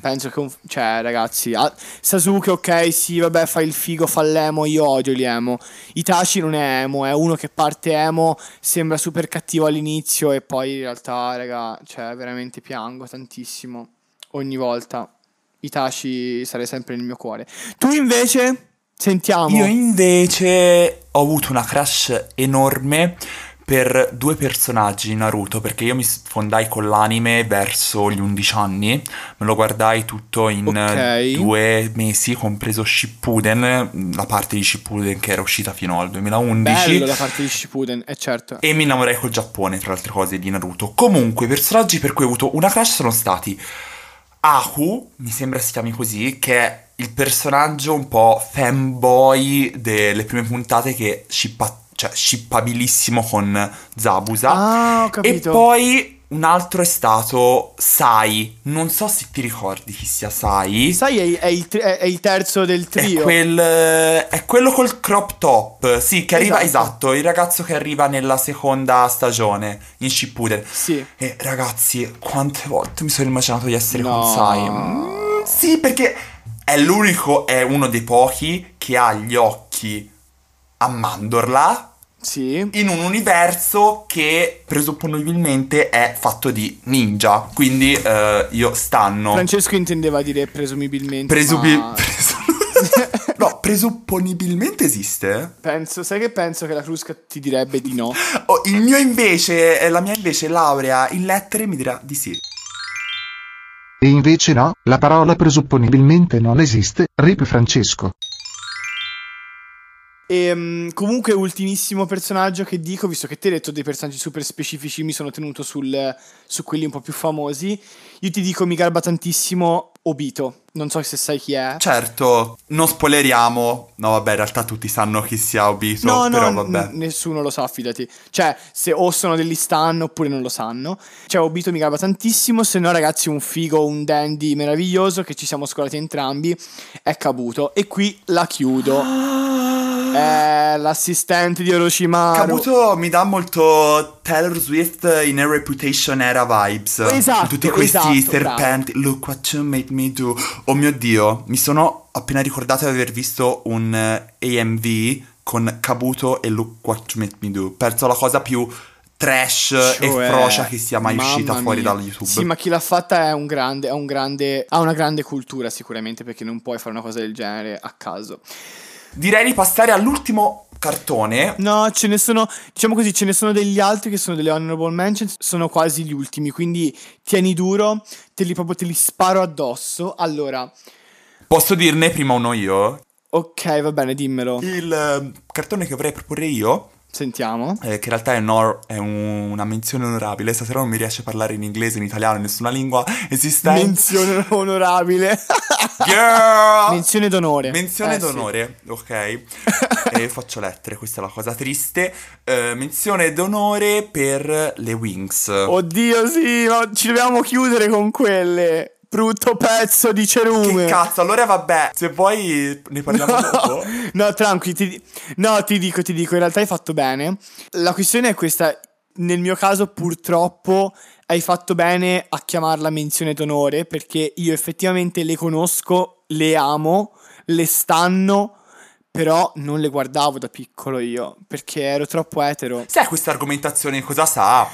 Penso che, un- cioè, ragazzi, ah, Sasuke, ok, sì, vabbè, fa il figo, fa l'emo, io odio gli emo. Itachi non è emo, è uno che parte emo, sembra super cattivo all'inizio e poi in realtà, raga, cioè, veramente piango tantissimo ogni volta. Itachi sarei sempre nel mio cuore. Tu invece, sentiamo. Io invece ho avuto una crush enorme per due personaggi di Naruto perché io mi sfondai con l'anime verso gli 11 anni, me lo guardai tutto in Ok. eh, due mesi, compreso Shippuden, la parte di Shippuden che era uscita fino al 2011. Bello la parte di Shippuden, è certo. E mi innamorai col Giappone, tra le altre cose, di Naruto. Comunque, i personaggi per cui ho avuto una crush sono stati Ahu, mi sembra si chiami così, che è il personaggio un po' fanboy delle prime puntate che shippa, cioè shippabilissimo con Zabusa. Ah, ho e capito. poi un altro è stato Sai. Non so se ti ricordi chi sia Sai. Sai, è, è il, è- è il terzo del È, trio. quel, è quello col crop top. Sì, che arriva, Esatto. esatto, il ragazzo che arriva nella seconda stagione in Shippuden. Sì. E ragazzi, quante volte mi sono immaginato di essere No. con Sai? Mm, sì, perché è l'unico, è uno dei pochi che ha gli occhi a mandorla Sì. in un universo che presupponibilmente è fatto di ninja. Quindi eh, io stanno. Francesco intendeva dire presumibilmente. Presupi- ma presu- no, presupponibilmente esiste. penso, sai che penso che la Crusca ti direbbe di no. Oh, il mio invece, eh, la mia invece laurea in lettere mi dirà di sì. E invece no, la parola presupponibilmente non esiste, rip Francesco. E mm, comunque, ultimissimo personaggio che dico, visto che te hai detto dei personaggi super specifici, mi sono tenuto sul- su quelli un po' più famosi. Io ti dico, mi garba tantissimo Obito. Non so se sai chi è. Certo, non spoileriamo. No, vabbè, in realtà tutti sanno chi sia Obito, No, no, però n- vabbè. nessuno lo sa, fidati. Cioè, se o sono degli stan oppure non lo sanno. Cioè, Obito mi garba tantissimo, se no ragazzi un figo, un dandy meraviglioso che ci siamo scolati entrambi è Kabuto. E qui la chiudo. È l'assistente di Orochimaru. Kabuto mi dà molto Taylor Swift in A Reputation era vibes. Esatto, Tutti questi esatto, serpenti. Look what you made me do. Oh mio dio, mi sono appena ricordato di aver visto un eh, AMV con Kabuto e Look what you made me do. Perso la cosa più trash e Cioè, frocia che sia mai uscita fuori mia. da YouTube. Sì, ma chi l'ha fatta è un grande, è un grande, ha una grande cultura sicuramente perché non puoi fare una cosa del genere a caso. Direi di passare all'ultimo cartone. No, ce ne sono, diciamo così, ce ne sono degli altri che sono delle honorable mentions, sono quasi gli ultimi, quindi tieni duro, te li proprio te li sparo addosso. Allora, Posso dirne prima uno io? ok, va bene, dimmelo. Il eh, cartone che vorrei proporre io Sentiamo. eh, che in realtà è, nor- è un- una menzione onorabile. Stasera non mi riesce a parlare in inglese, in italiano, in nessuna lingua esistente. Menzione onorabile. Girl! Menzione d'onore. Menzione Eh, sì. d'onore, ok. e faccio lettere, questa è la cosa triste. Eh, menzione d'onore per le Wings. Oddio, sì, ma ci dobbiamo chiudere con quelle. Brutto pezzo di cerume. che cazzo, allora vabbè, se vuoi ne parliamo dopo. No, tranqui, ti, no, ti dico, ti dico, in realtà hai fatto bene. La questione è questa, nel mio caso purtroppo hai fatto bene a chiamarla menzione d'onore perché io effettivamente le conosco, le amo, le stanno, però non le guardavo da piccolo io perché ero troppo etero. Sai questa argomentazione cosa sa?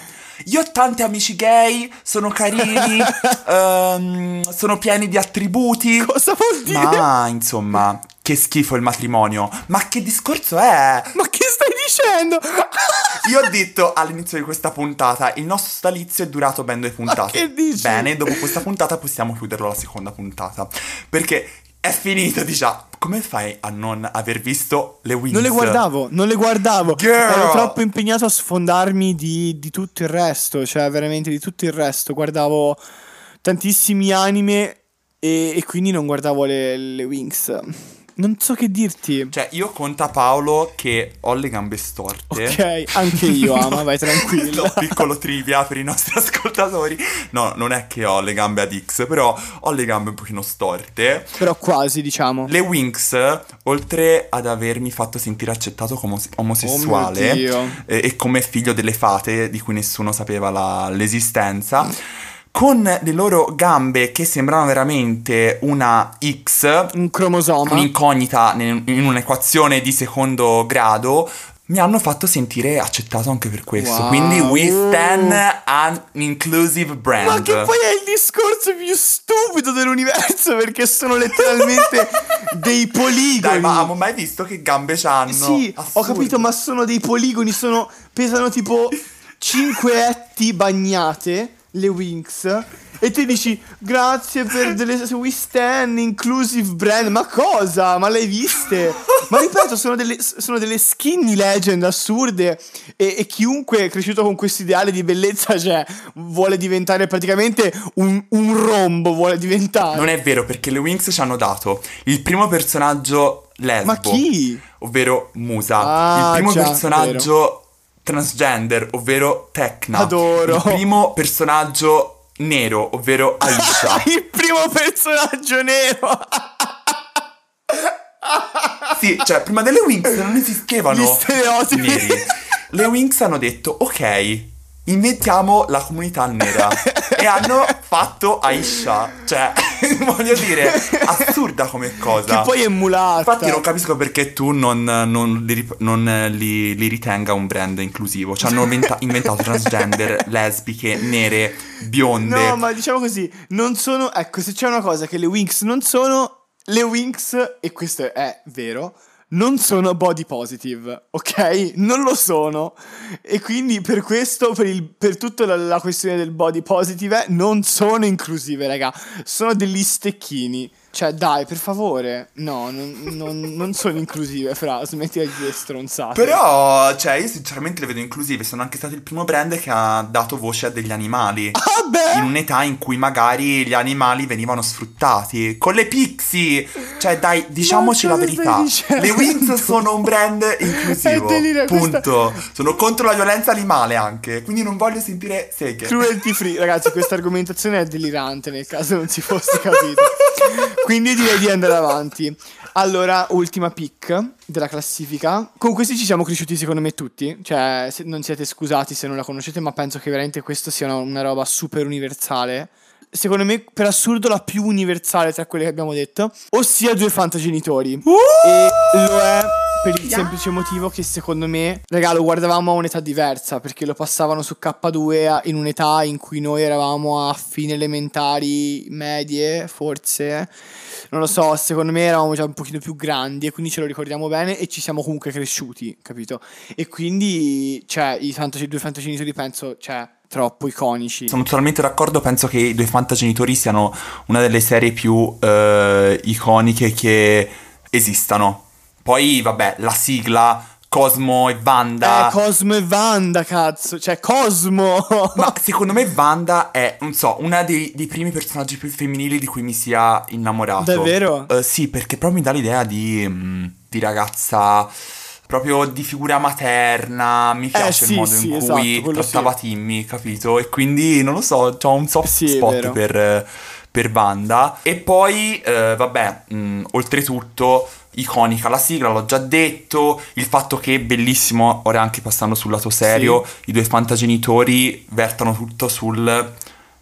Io ho tanti amici gay, sono carini, ehm, sono pieni di attributi. Cosa vuol dire? Ma insomma, che schifo il matrimonio. Ma che discorso è? Ma che stai dicendo? Io ho detto all'inizio di questa puntata, il nostro stalizio è durato ben due puntate. che dici? Bene, dopo questa puntata possiamo chiuderlo la seconda puntata. Perché è finito, diciamo. Come fai a non aver visto le Wings? Non le guardavo, non le guardavo. Girl. Ero troppo impegnato a sfondarmi di, di tutto il resto, cioè veramente di tutto il resto. Guardavo tantissimi anime e, e quindi non guardavo le, le Wings. Non so che dirti. Cioè, io conta Paolo che ho le gambe storte. Ok, anche io, ama, vai tranquillo. No, piccolo trivia per i nostri ascoltatori. No, non è che ho le gambe ad X, però ho le gambe un pochino storte. Però quasi, diciamo. Le Winx, oltre ad avermi fatto sentire accettato come os- omosessuale Oh eh, e come figlio delle fate di cui nessuno sapeva la- l'esistenza, con le loro gambe che sembrano veramente una X, Un cromosoma. un'incognita in un'equazione di secondo grado, mi hanno fatto sentire accettato anche per questo. Wow. Quindi we stand an inclusive brand. Ma che poi è il discorso più stupido dell'universo perché sono letteralmente dei poligoni. Dai, ma abbiamo mai visto che gambe c'hanno? Sì, ho Assurdo. capito, ma sono dei poligoni, sono, pesano tipo 5 etti bagnate, le Winx. E te dici, grazie per delle We Stand Inclusive Brand. Ma cosa? Ma le hai viste? Ma ripeto, sono delle, sono delle skinny legend assurde. E, e chiunque è cresciuto con questo ideale di bellezza, cioè, vuole diventare praticamente un, un rombo. Vuole diventare. Non è vero, perché le Winx ci hanno dato il primo personaggio lesbo. Ma chi? Ovvero Musa. Ah, il primo già, personaggio transgender, ovvero Tecna. Adoro. Il primo personaggio nero, ovvero Aisha. il primo personaggio nero. sì, cioè, prima delle Winx non esistevano Gli stereotipi. neri. Le Winx hanno detto, ok, inventiamo la comunità nera. e hanno fatto Aisha. Cioè, voglio dire, assurda come cosa. Che poi è mulata. Infatti non capisco perché tu non, non li, non, eh, li- li ritenga un brand inclusivo. Ci hanno inventa- inventato transgender, lesbiche, nere, bionde. No, ma diciamo così, non sono... Ecco, se c'è una cosa che le Winx non sono... Le Winx, e questo è vero, non sono body positive, ok? Non lo sono. E quindi per questo, per, il, per tutta la, la questione del body positive, non sono inclusive, raga. Sono degli stecchini. Cioè, dai, per favore. No, non, non- non sono inclusive, fra. Smetti di stronzate. Però, cioè, io sinceramente le vedo inclusive. Sono anche stato il primo brand che ha dato voce a degli animali. Ah, beh! In un'età in cui magari gli animali venivano sfruttati. Con le Pixie! Cioè, dai, diciamoci la verità. Le Wings sono un brand inclusivo. È delire, questa- Punto. Sono contro la violenza animale anche. Quindi non voglio sentire seghe. Cruelty free, ragazzi, questa argomentazione è delirante nel caso non si fosse capito. Quindi direi di andare avanti. Allora, ultima pick della classifica. Con questi ci siamo cresciuti secondo me tutti. Cioè, non siete scusati se non la conoscete, ma penso che veramente questo sia una, una roba super universale. Secondo me, per assurdo, la più universale tra quelle che abbiamo detto. Ossia due fantagenitori. E lo è per il semplice motivo che secondo me, raga, lo guardavamo a un'età diversa perché lo passavano su K2 a- in un'età in cui noi eravamo a fine elementari, medie, forse. Non lo so, secondo me eravamo già un pochino più grandi e quindi ce lo ricordiamo bene e ci siamo comunque cresciuti, capito? E quindi, cioè, i fantasy, due fantagenitori penso, cioè, troppo iconici. Sono totalmente d'accordo, penso che i due fantagenitori siano una delle serie più eh, iconiche che esistano. Poi, vabbè, la sigla, Cosmo e Wanda. Eh, Cosmo e Wanda, cazzo, cioè, Cosmo! Ma secondo me Wanda è, non so, una dei, dei primi personaggi più femminili di cui mi sia innamorato. Davvero? Eh, sì, perché proprio mi dà l'idea di, mm, di ragazza, proprio di figura materna. Mi piace Eh, sì, il modo sì, in esatto, cui quello trattava sì. Timmy, capito? E quindi, non lo so, ho un soft Sì, è spot per, eh, per Wanda. E poi, eh, vabbè, mm, oltretutto... Iconica la sigla, l'ho già detto. Il fatto che, bellissimo, ora anche passando sul lato serio, i due fantagenitori vertono tutto sul,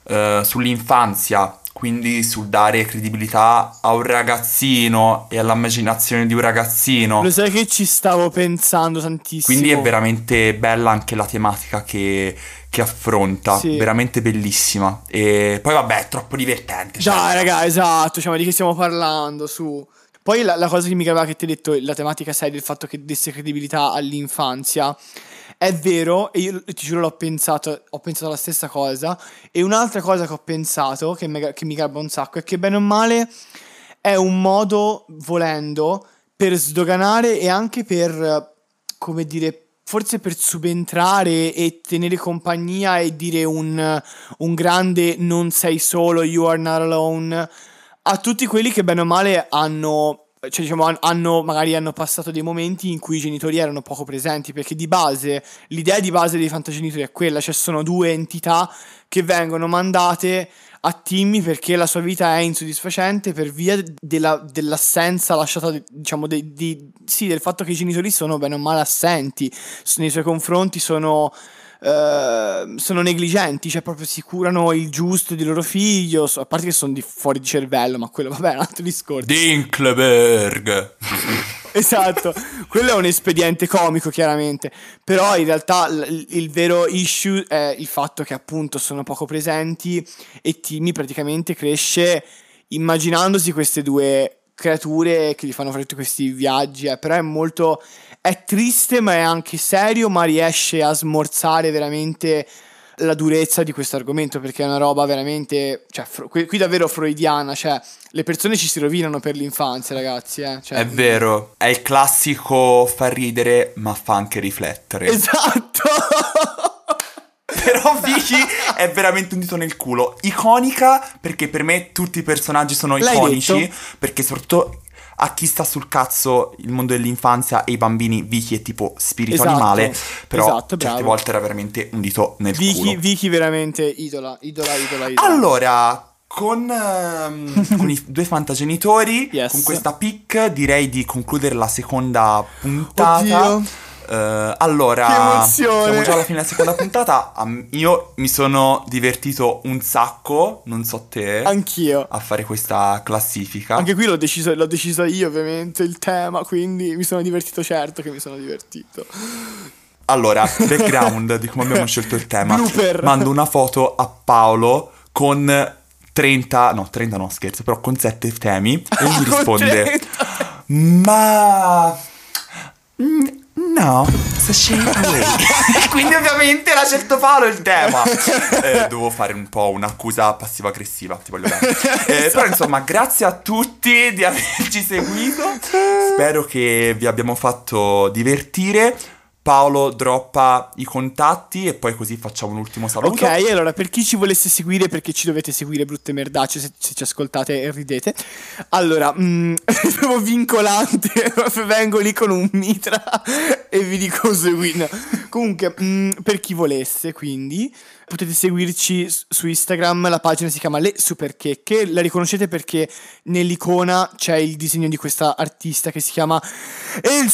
eh, sull'infanzia, quindi sul dare credibilità a un ragazzino e all'immaginazione di un ragazzino. Lo sai che ci stavo pensando tantissimo. Quindi è veramente bella anche la tematica che, che affronta, Sì. veramente bellissima. E poi vabbè, è troppo divertente. cioè, Dai, raga, esatto, cioè, ma di che stiamo parlando, su. Poi la, la cosa che mi capeva che ti ho detto, la tematica seria, il fatto che desse credibilità all'infanzia, è vero, e io ti giuro l'ho pensato, ho pensato la stessa cosa. E un'altra cosa che ho pensato, che, me- che mi garba un sacco, è che bene o male è un modo, volendo, per sdoganare e anche per, come dire, forse per subentrare e tenere compagnia e dire un, un grande non sei solo, you are not alone, a tutti quelli che bene o male hanno... Cioè, diciamo, han- hanno, magari hanno passato dei momenti in cui i genitori erano poco presenti, perché di base, l'idea di base dei fantagenitori è quella, cioè sono due entità che vengono mandate a Timmy perché la sua vita è insoddisfacente per via della- dell'assenza lasciata, diciamo, de- di- sì, del fatto che i genitori sono bene o male assenti nei suoi confronti, sono, eh, sono negligenti, cioè proprio si curano il giusto di loro figlio, a parte che sono di fuori di cervello, ma quello vabbè è un altro discorso. Dinkleberg. Esatto, quello è un espediente comico chiaramente, però in realtà l- il vero issue è il fatto che appunto sono poco presenti e Timmy praticamente cresce immaginandosi queste due creature che gli fanno fare tutti questi viaggi, eh, però è molto... è triste ma è anche serio, ma riesce a smorzare veramente la durezza di questo argomento perché è una roba veramente, cioè fro- qui, qui davvero freudiana, cioè le persone ci si rovinano per l'infanzia ragazzi, eh. Cioè, È vero, è il classico fa ridere ma fa anche riflettere. Esatto. Però Vicky è veramente un dito nel culo. Iconica perché per me tutti i personaggi sono L'hai iconici. detto? Perché soprattutto a chi sta sul cazzo il mondo dell'infanzia e i bambini, Vicky è tipo spirito Esatto, animale. Però esatto, certe volte era veramente un dito nel Vicky, culo. Vicky veramente idola, idola, idola, idola. Allora, con, ehm, con i due fantagenitori, Yes. con questa pick direi di concludere la seconda puntata. Oddio. Eh, allora, siamo già alla fine della seconda puntata. Io mi sono divertito un sacco, non so te, Anch'io. a fare questa classifica. Anche qui l'ho deciso, l'ho deciso io ovviamente il tema, quindi mi sono divertito certo che mi sono divertito. Allora, background di come abbiamo scelto il tema. Blooper. Mando una foto a Paolo con 30, no 30 no scherzo, però con 7 temi e lui mi risponde 30. Ma... mm, no, sashay away. Quindi ovviamente l'ha scelto Paolo il tema. Eh, dovevo fare un po' un'accusa passiva-aggressiva, ti voglio dare. Eh, Però insomma, grazie a tutti di averci seguito. Spero che vi abbiamo fatto divertire. Paolo droppa i contatti e poi così facciamo un ultimo saluto. Ok, allora per chi ci volesse seguire, perché ci dovete seguire brutte merdacce se, se ci ascoltate e ridete. Allora, mm, proprio vincolante, vengo lì con un mitra e vi dico seguire. Comunque, mm, per chi volesse, quindi, potete seguirci su Instagram, la pagina si chiama Le Superchecche, la riconoscete perché nell'icona c'è il disegno di questa artista che si chiama El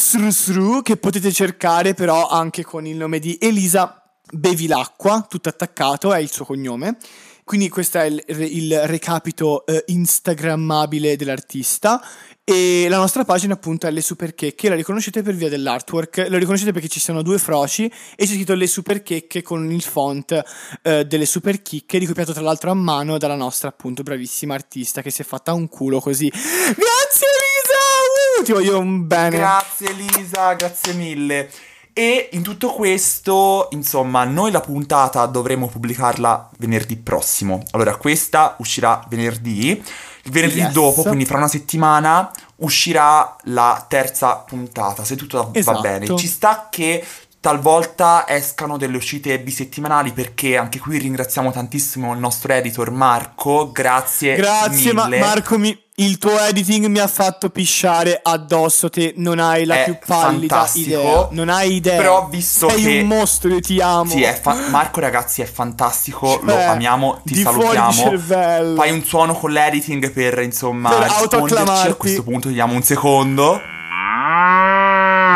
che potete cercare però anche con il nome di Elisa Bevi l'acqua, tutto attaccato, è il suo cognome. Quindi questo è il, il recapito eh, instagrammabile dell'artista. E la nostra pagina appunto è Le Superchecche, la riconoscete per via dell'artwork, lo riconoscete perché ci sono due froci e c'è scritto Le Superchecche con il font eh, delle Superchicche, ricopiato tra l'altro a mano dalla nostra appunto bravissima artista che si è fatta un culo così. Grazie Elisa! Uh, ti voglio un bene. Grazie Elisa, grazie mille. E in tutto questo, insomma, noi la puntata dovremo pubblicarla venerdì prossimo. Allora, questa uscirà venerdì. Il venerdì Yes. dopo, quindi fra una settimana, uscirà la terza puntata. Se tutto va Esatto. bene. Ci sta che talvolta escano delle uscite bisettimanali perché anche qui ringraziamo tantissimo il nostro editor Marco. Grazie. Grazie Ma-. Marco, mi- il tuo editing mi ha fatto pisciare addosso, te non hai la È più pallida fantastico. idea. Non hai idea. Però visto Sei che- un mostro, io ti amo. Sì, fa- Marco ragazzi è fantastico, lo Cioè, amiamo, ti salutiamo. Fai un suono con l'editing per insomma Per autoacclamarti. A questo punto ti diamo un secondo.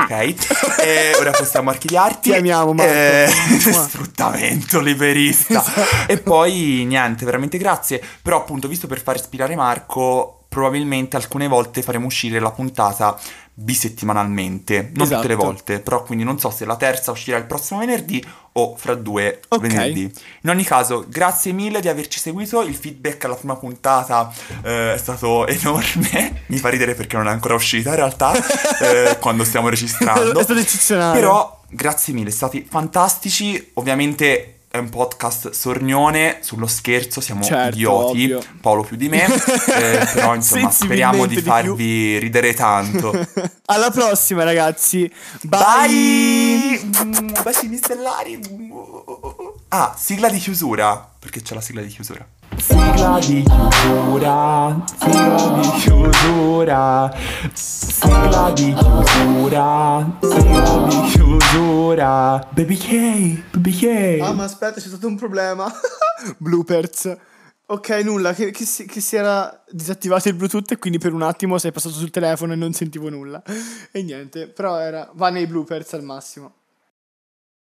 Ok, e ora possiamo archiviarti. Ti amiamo, Marco. Eh, sfruttamento liberista. E poi niente, veramente grazie. Però appunto, visto per far respirare Marco, probabilmente alcune volte faremo uscire la puntata bisettimanalmente. Non tutte le Esatto. volte, però quindi non so se la terza uscirà il prossimo venerdì o fra due Ok. venerdì. In ogni caso, grazie mille di averci seguito. Il feedback alla prima puntata eh, è stato enorme. Mi fa ridere perché non è ancora uscita in realtà eh, quando stiamo registrando. È stato eccezionale. Però grazie mille, stati fantastici. Ovviamente è un podcast sornione, sullo scherzo siamo Certo, idioti, ovvio. Paolo più di me, eh, però insomma speriamo di di farvi ridere tanto. Alla prossima, ragazzi. Bye. Bye! Bacini stellari. Ah, sigla di chiusura. Perché c'è la sigla di chiusura. Sigla di chiusura. Sigla di chiusura. Sigla di chiusura. Sigla di chiusura. Baby K. Baby K. Ah, ma aspetta, c'è stato un problema. Bloopers. Ok, nulla, che, che si, che si era disattivato il Bluetooth e quindi per un attimo sei passato sul telefono e non sentivo nulla. E niente, però era, va nei bloopers al massimo.